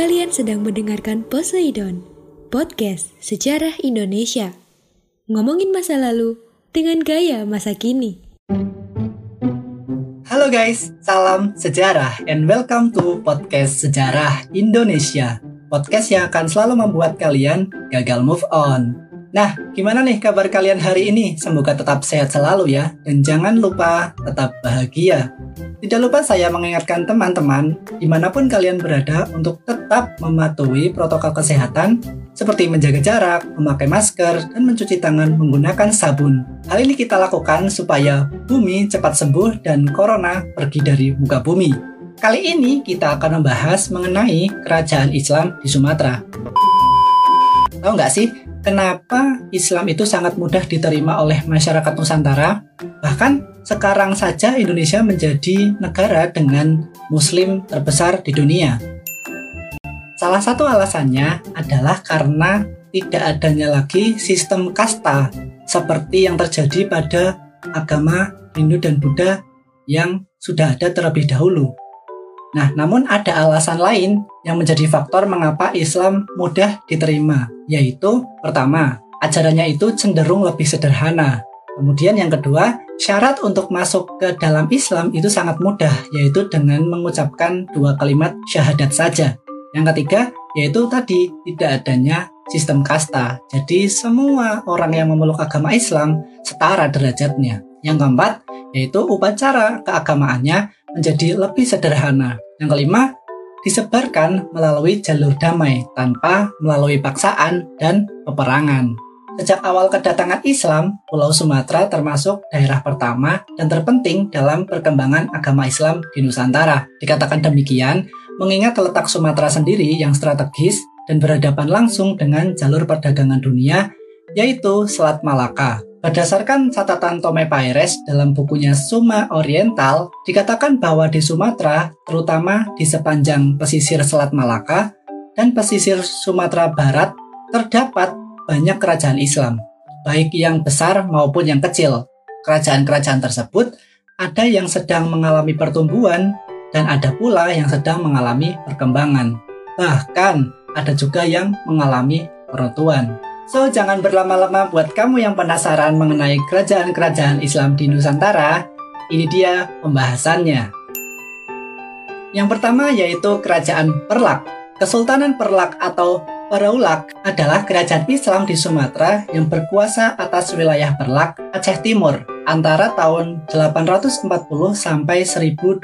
Kalian sedang mendengarkan Poseidon, podcast sejarah Indonesia. Ngomongin masa lalu dengan gaya masa kini. Halo guys, salam sejarah and welcome to podcast Sejarah Indonesia. Podcast yang akan selalu membuat kalian gagal move on. Nah, gimana nih kabar kalian hari ini? Semoga tetap sehat selalu ya. Dan jangan lupa tetap bahagia. Tidak lupa saya mengingatkan teman-teman, di mana pun kalian berada, untuk tetap mematuhi protokol kesehatan seperti menjaga jarak, memakai masker, dan mencuci tangan menggunakan sabun. Hal ini kita lakukan supaya bumi cepat sembuh dan corona pergi dari muka bumi. Kali ini kita akan membahas mengenai kerajaan Islam di Sumatera. Tahu nggak sih, kenapa Islam itu sangat mudah diterima oleh masyarakat Nusantara? Bahkan sekarang saja Indonesia menjadi negara dengan muslim terbesar di dunia. Salah satu alasannya adalah karena tidak adanya lagi sistem kasta seperti yang terjadi pada agama Hindu dan Buddha yang sudah ada terlebih dahulu. Nah, namun ada alasan lain yang menjadi faktor mengapa Islam mudah diterima, yaitu pertama, ajarannya itu cenderung lebih sederhana. Kemudian yang kedua, syarat untuk masuk ke dalam Islam itu sangat mudah, yaitu dengan mengucapkan dua kalimat syahadat saja. Yang ketiga, yaitu tadi tidak adanya sistem kasta. Jadi semua orang yang memeluk agama Islam setara derajatnya. Yang keempat, yaitu upacara keagamaannya menjadi lebih sederhana. Yang kelima, disebarkan melalui jalur damai tanpa melalui paksaan dan peperangan. Sejak awal kedatangan Islam, Pulau Sumatera termasuk daerah pertama dan terpenting dalam perkembangan agama Islam di Nusantara. Dikatakan demikian, mengingat letak Sumatera sendiri yang strategis dan berhadapan langsung dengan jalur perdagangan dunia, yaitu Selat Malaka. Berdasarkan catatan Tome Paires dalam bukunya Suma Oriental, dikatakan bahwa di Sumatera, terutama di sepanjang pesisir Selat Malaka dan pesisir Sumatera Barat, terdapat banyak kerajaan Islam, baik yang besar maupun yang kecil. Kerajaan-kerajaan tersebut ada yang sedang mengalami pertumbuhan dan ada pula yang sedang mengalami perkembangan. Bahkan ada juga yang mengalami peruntuhan. So, jangan berlama-lama buat kamu yang penasaran mengenai kerajaan-kerajaan Islam di Nusantara. Ini dia pembahasannya. Yang pertama yaitu Kerajaan Perlak. Kesultanan Perlak atau Paraulak adalah kerajaan Islam di Sumatera yang berkuasa atas wilayah Perlak, Aceh Timur, antara tahun 840 sampai 1292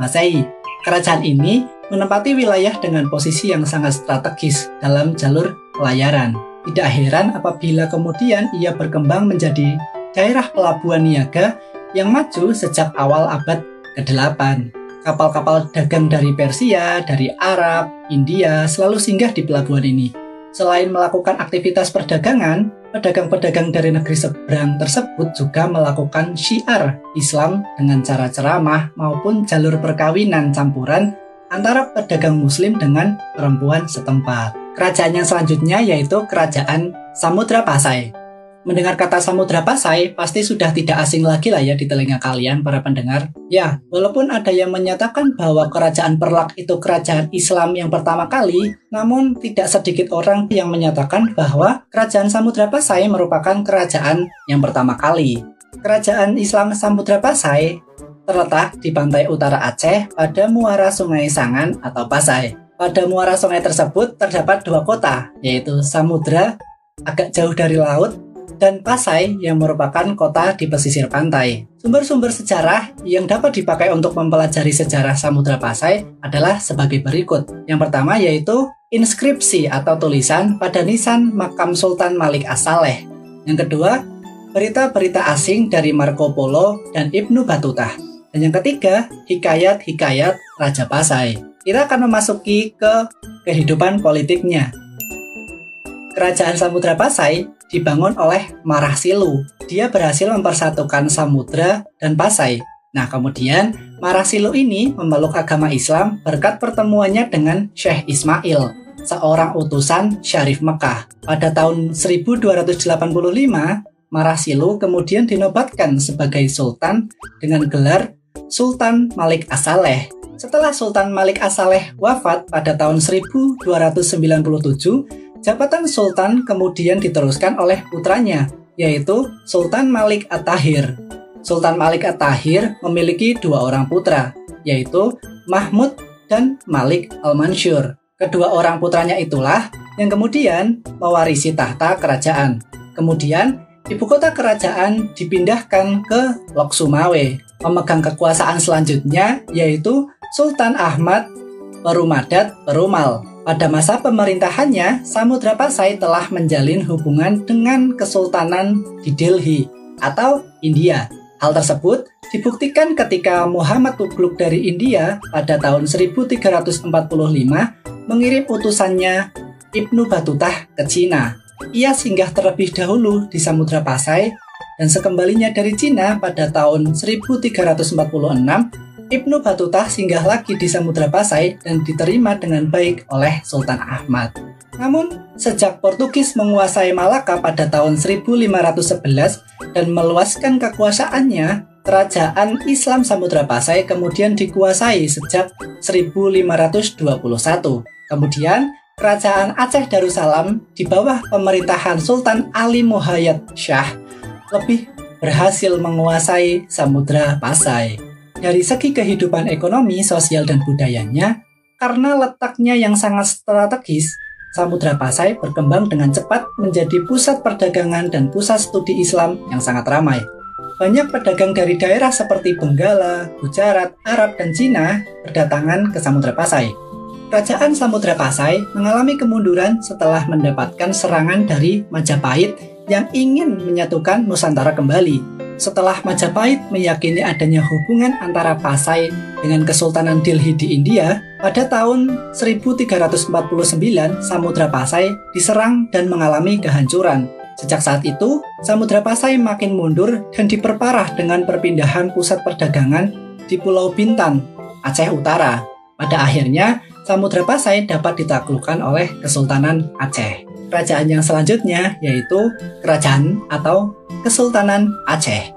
Masehi. Kerajaan ini menempati wilayah dengan posisi yang sangat strategis dalam jalur pelayaran. Tidak heran apabila kemudian ia berkembang menjadi daerah pelabuhan niaga yang maju sejak awal abad ke-8. Kapal-kapal dagang dari Persia, dari Arab, India selalu singgah di pelabuhan ini. Selain melakukan aktivitas perdagangan, pedagang-pedagang dari negeri seberang tersebut juga melakukan syiar Islam dengan cara ceramah maupun jalur perkawinan campuran antara pedagang muslim dengan perempuan setempat. Kerajaan yang selanjutnya yaitu Kerajaan Samudra Pasai. Mendengar kata Samudra Pasai pasti sudah tidak asing lagi lah ya di telinga kalian para pendengar. Ya, walaupun ada yang menyatakan bahwa Kerajaan Perlak itu kerajaan Islam yang pertama kali, namun tidak sedikit orang yang menyatakan bahwa Kerajaan Samudra Pasai merupakan kerajaan yang pertama kali. Kerajaan Islam Samudra Pasai terletak di pantai utara Aceh pada muara Sungai Sangan atau Pasai. Pada muara sungai tersebut terdapat dua kota, yaitu Samudra agak jauh dari laut dan Pasai yang merupakan kota di pesisir pantai. Sumber-sumber sejarah yang dapat dipakai untuk mempelajari sejarah Samudra Pasai adalah sebagai berikut. Yang pertama yaitu inskripsi atau tulisan pada nisan makam Sultan Malik As-Saleh. Yang kedua, berita-berita asing dari Marco Polo dan Ibnu Battuta. Dan yang ketiga, hikayat-hikayat Raja Pasai. Kita akan memasuki ke kehidupan politiknya. Kerajaan Samudra Pasai dibangun oleh Marasilu. Dia berhasil mempersatukan Samudra dan Pasai. Nah, kemudian Marasilu ini memeluk agama Islam berkat pertemuannya dengan Syekh Ismail, seorang utusan Syarif Mekah. Pada tahun 1285, Marasilu kemudian dinobatkan sebagai sultan dengan gelar Sultan Malik Asaleh. Setelah Sultan Malik Asaleh wafat pada tahun 1297, Jabatan Sultan kemudian diteruskan oleh putranya, yaitu Sultan Malik At-Tahir. Sultan Malik At-Tahir memiliki dua orang putra, yaitu Mahmud dan Malik Al-Mansur. Kedua orang putranya itulah yang kemudian mewarisi tahta kerajaan. Kemudian, ibu kota kerajaan dipindahkan ke Lok Sumawe. Memegang kekuasaan selanjutnya yaitu Sultan Ahmad Perumadat Perumal. Pada masa pemerintahannya, Samudra Pasai telah menjalin hubungan dengan Kesultanan di Delhi atau India. Hal tersebut dibuktikan ketika Muhammad Tughlaq dari India pada tahun 1345 mengirim utusannya Ibnu Batutah ke Cina. Ia singgah terlebih dahulu di Samudra Pasai dan sekembalinya dari Cina pada tahun 1346 Ibnu Battuta singgah lagi di Samudra Pasai dan diterima dengan baik oleh Sultan Ahmad. Namun, sejak Portugis menguasai Malaka pada tahun 1511 dan meluaskan kekuasaannya, kerajaan Islam Samudra Pasai kemudian dikuasai sejak 1521. Kemudian, kerajaan Aceh Darussalam di bawah pemerintahan Sultan Ali Muhayyad Shah lebih berhasil menguasai Samudra Pasai dari segi kehidupan ekonomi, sosial, dan budayanya, karena letaknya yang sangat strategis, Samudra Pasai berkembang dengan cepat menjadi pusat perdagangan dan pusat studi Islam yang sangat ramai. Banyak pedagang dari daerah seperti Benggala, Gujarat, Arab, dan Cina berdatangan ke Samudra Pasai. Kerajaan Samudra Pasai mengalami kemunduran setelah mendapatkan serangan dari Majapahit yang ingin menyatukan Nusantara kembali setelah Majapahit meyakini adanya hubungan antara Pasai dengan Kesultanan Delhi di India, pada tahun 1349 Samudra Pasai diserang dan mengalami kehancuran. Sejak saat itu, Samudra Pasai makin mundur dan diperparah dengan perpindahan pusat perdagangan di Pulau Bintan, Aceh Utara. Pada akhirnya, Samudra Pasai dapat ditaklukkan oleh Kesultanan Aceh. Kerajaan yang selanjutnya yaitu Kerajaan atau Kesultanan Aceh.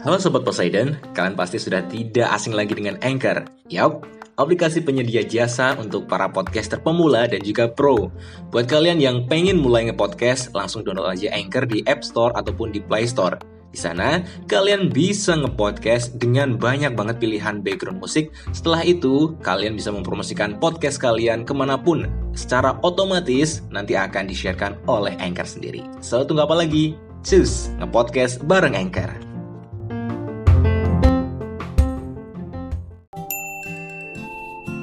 Halo Sobat Poseidon, kalian pasti sudah tidak asing lagi dengan Anchor. Yap, aplikasi penyedia jasa untuk para podcaster pemula dan juga pro. Buat kalian yang pengen mulai nge-podcast, langsung download aja Anchor di App Store ataupun di Play Store. Di sana, kalian bisa nge-podcast dengan banyak banget pilihan background musik. Setelah itu, kalian bisa mempromosikan podcast kalian ke mana pun. Secara otomatis, nanti akan di-sharekan oleh Anchor sendiri. So, tunggu apa lagi? Cus, nge-podcast bareng Anchor.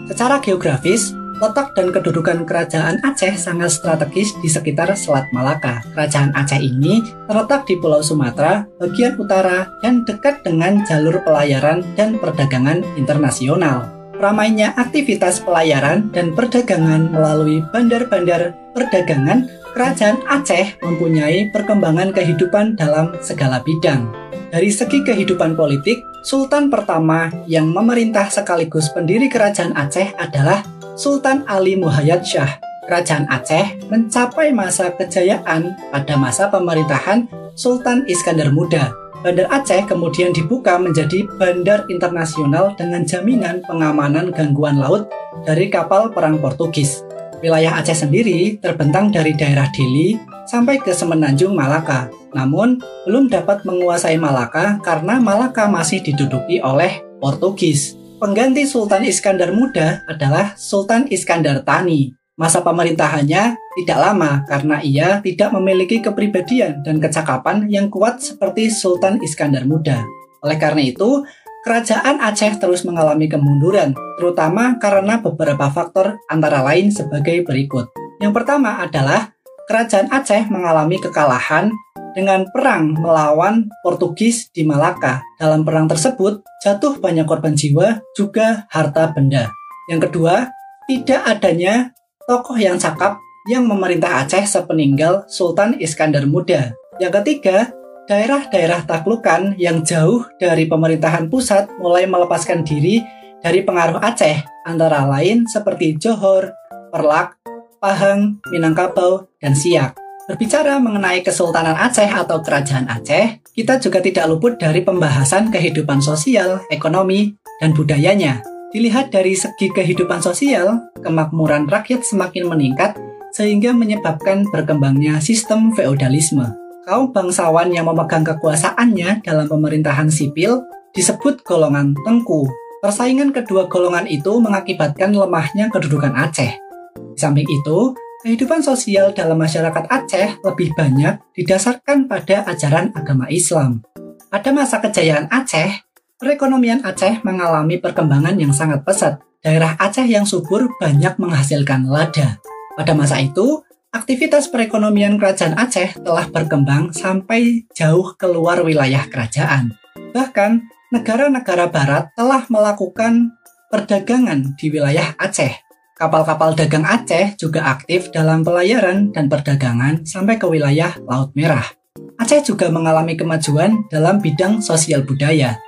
Secara geografis, Letak dan kedudukan kerajaan Aceh sangat strategis di sekitar Selat Malaka. Kerajaan Aceh ini terletak di Pulau Sumatera, bagian utara, dan dekat dengan jalur pelayaran dan perdagangan internasional. Ramainya aktivitas pelayaran dan perdagangan melalui bandar-bandar perdagangan, kerajaan Aceh mempunyai perkembangan kehidupan dalam segala bidang. Dari segi kehidupan politik, Sultan pertama yang memerintah sekaligus pendiri kerajaan Aceh adalah Sultan Ali Muhayyad Shah, Kerajaan Aceh mencapai masa kejayaan pada masa pemerintahan Sultan Iskandar Muda. Bandar Aceh kemudian dibuka menjadi bandar internasional dengan jaminan pengamanan gangguan laut dari kapal perang Portugis. Wilayah Aceh sendiri terbentang dari daerah Dili sampai ke Semenanjung Malaka. Namun, belum dapat menguasai Malaka karena Malaka masih diduduki oleh Portugis. Pengganti Sultan Iskandar Muda adalah Sultan Iskandar Tani. Masa pemerintahannya tidak lama karena ia tidak memiliki kepribadian dan kecakapan yang kuat seperti Sultan Iskandar Muda. Oleh karena itu, kerajaan Aceh terus mengalami kemunduran, terutama karena beberapa faktor antara lain sebagai berikut. Yang pertama adalah kerajaan Aceh mengalami kekalahan dengan perang melawan Portugis di Malaka. Dalam perang tersebut, jatuh banyak korban jiwa, juga harta benda. Yang kedua, tidak adanya tokoh yang cakap yang memerintah Aceh sepeninggal Sultan Iskandar Muda. Yang ketiga, daerah-daerah taklukan yang jauh dari pemerintahan pusat mulai melepaskan diri dari pengaruh Aceh, antara lain seperti Johor, Perlak, Pahang, Minangkabau, dan Siak. Berbicara mengenai Kesultanan Aceh atau Kerajaan Aceh, kita juga tidak luput dari pembahasan kehidupan sosial, ekonomi, dan budayanya. Dilihat dari segi kehidupan sosial, kemakmuran rakyat semakin meningkat sehingga menyebabkan berkembangnya sistem feodalisme. Kaum bangsawan yang memegang kekuasaannya dalam pemerintahan sipil disebut golongan tengku. Persaingan kedua golongan itu mengakibatkan lemahnya kedudukan Aceh. Di samping itu, kehidupan sosial dalam masyarakat Aceh lebih banyak didasarkan pada ajaran agama Islam. Pada masa kejayaan Aceh, perekonomian Aceh mengalami perkembangan yang sangat pesat. Daerah Aceh yang subur banyak menghasilkan lada. Pada masa itu, aktivitas perekonomian kerajaan Aceh telah berkembang sampai jauh keluar wilayah kerajaan. Bahkan, negara-negara barat telah melakukan perdagangan di wilayah Aceh. Kapal-kapal dagang Aceh juga aktif dalam pelayaran dan perdagangan sampai ke wilayah Laut Merah. Aceh juga mengalami kemajuan dalam bidang sosial budaya.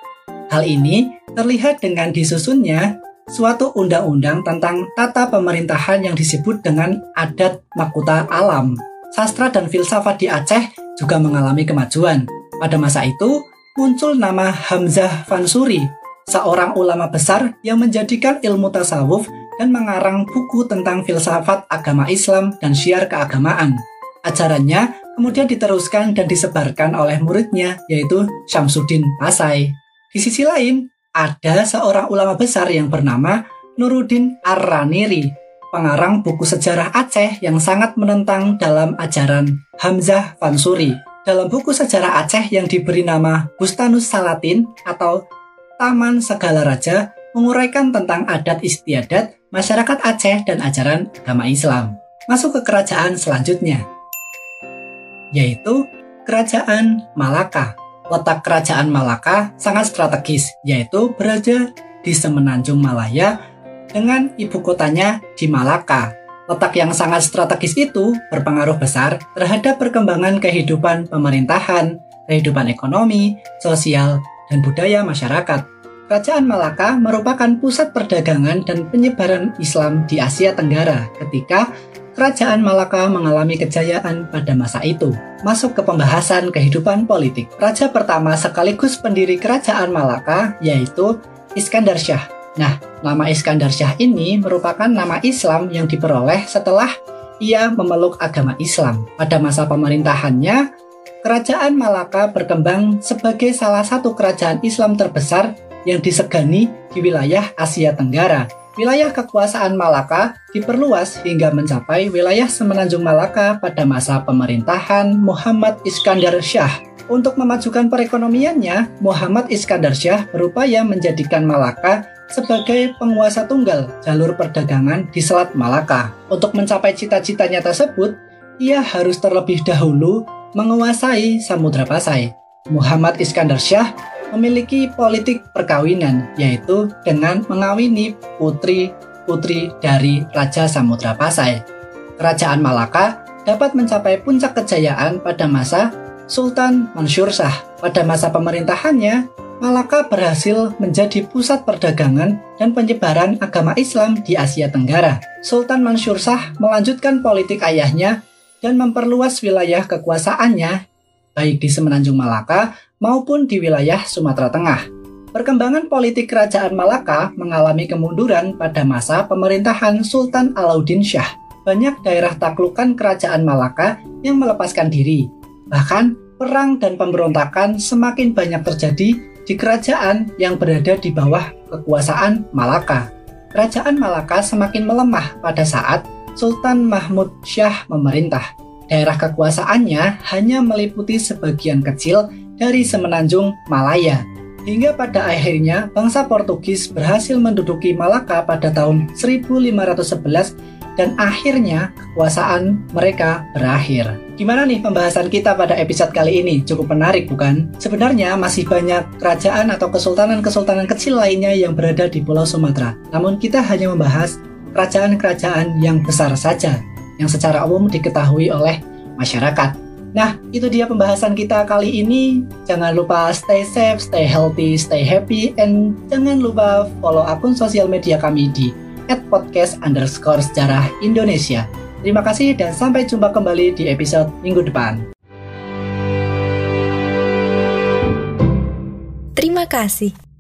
Hal ini terlihat dengan disusunnya suatu undang-undang tentang tata pemerintahan yang disebut dengan adat makuta alam. Sastra dan filsafat di Aceh juga mengalami kemajuan. Pada masa itu, muncul nama Hamzah Fansuri, seorang ulama besar yang menjadikan ilmu tasawuf dan mengarang buku tentang filsafat agama Islam dan syiar keagamaan. Ajarannya kemudian diteruskan dan disebarkan oleh muridnya, yaitu Syamsuddin Pasai. Di sisi lain, ada seorang ulama besar yang bernama Nuruddin Ar-Raniri, pengarang buku sejarah Aceh yang sangat menentang dalam ajaran Hamzah Fansuri. Dalam buku sejarah Aceh yang diberi nama Bustanus Salatin atau Taman Segala Raja, menguraikan tentang adat istiadat masyarakat Aceh dan ajaran agama Islam. Masuk ke kerajaan selanjutnya, yaitu Kerajaan Malaka letak kerajaan Malaka sangat strategis, yaitu berada di semenanjung Malaya dengan ibu kotanya di Malaka. Letak yang sangat strategis itu berpengaruh besar terhadap perkembangan kehidupan pemerintahan, kehidupan ekonomi, sosial, dan budaya masyarakat. Kerajaan Malaka merupakan pusat perdagangan dan penyebaran Islam di Asia Tenggara ketika Kerajaan Malaka mengalami kejayaan pada masa itu. Masuk ke pembahasan kehidupan politik. Raja pertama sekaligus pendiri Kerajaan Malaka yaitu Iskandar Shah. Nah, nama Iskandar Shah ini merupakan nama Islam yang diperoleh setelah ia memeluk agama Islam. Pada masa pemerintahannya, Kerajaan Malaka berkembang sebagai salah satu kerajaan Islam terbesar yang disegani di wilayah Asia Tenggara Wilayah kekuasaan Malaka diperluas hingga mencapai wilayah semenanjung Malaka pada masa pemerintahan Muhammad Iskandar Shah. Untuk memajukan perekonomiannya, Muhammad Iskandar Shah berupaya menjadikan Malaka sebagai penguasa tunggal jalur perdagangan di Selat Malaka. Untuk mencapai cita-citanya tersebut, ia harus terlebih dahulu menguasai Samudra Pasai. Muhammad Iskandar Shah memiliki politik perkawinan, yaitu dengan mengawini putri-putri dari Raja Samudra Pasai. Kerajaan Malaka dapat mencapai puncak kejayaan pada masa Sultan Mansur Shah. Pada masa pemerintahannya, Malaka berhasil menjadi pusat perdagangan dan penyebaran agama Islam di Asia Tenggara. Sultan Mansur Shah melanjutkan politik ayahnya dan memperluas wilayah kekuasaannya baik di semenanjung Malaka maupun di wilayah Sumatera Tengah. Perkembangan politik kerajaan Malaka mengalami kemunduran pada masa pemerintahan Sultan Alauddin Shah. Banyak daerah taklukan kerajaan Malaka yang melepaskan diri. Bahkan, perang dan pemberontakan semakin banyak terjadi di kerajaan yang berada di bawah kekuasaan Malaka. Kerajaan Malaka semakin melemah pada saat Sultan Mahmud Shah memerintah. Daerah kekuasaannya hanya meliputi sebagian kecil dari semenanjung Malaya. Hingga pada akhirnya bangsa Portugis berhasil menduduki Malaka pada tahun 1511 dan akhirnya kekuasaan mereka berakhir. Gimana nih pembahasan kita pada episode kali ini? Cukup menarik bukan? Sebenarnya masih banyak kerajaan atau kesultanan-kesultanan kecil lainnya yang berada di Pulau Sumatera. Namun kita hanya membahas kerajaan-kerajaan yang besar saja, yang secara umum diketahui oleh masyarakat. Nah, itu dia pembahasan kita kali ini. Jangan lupa stay safe, stay healthy, stay happy, and jangan lupa follow akun sosial media kami di podcast underscore sejarah Indonesia. Terima kasih dan sampai jumpa kembali di episode minggu depan. Terima kasih.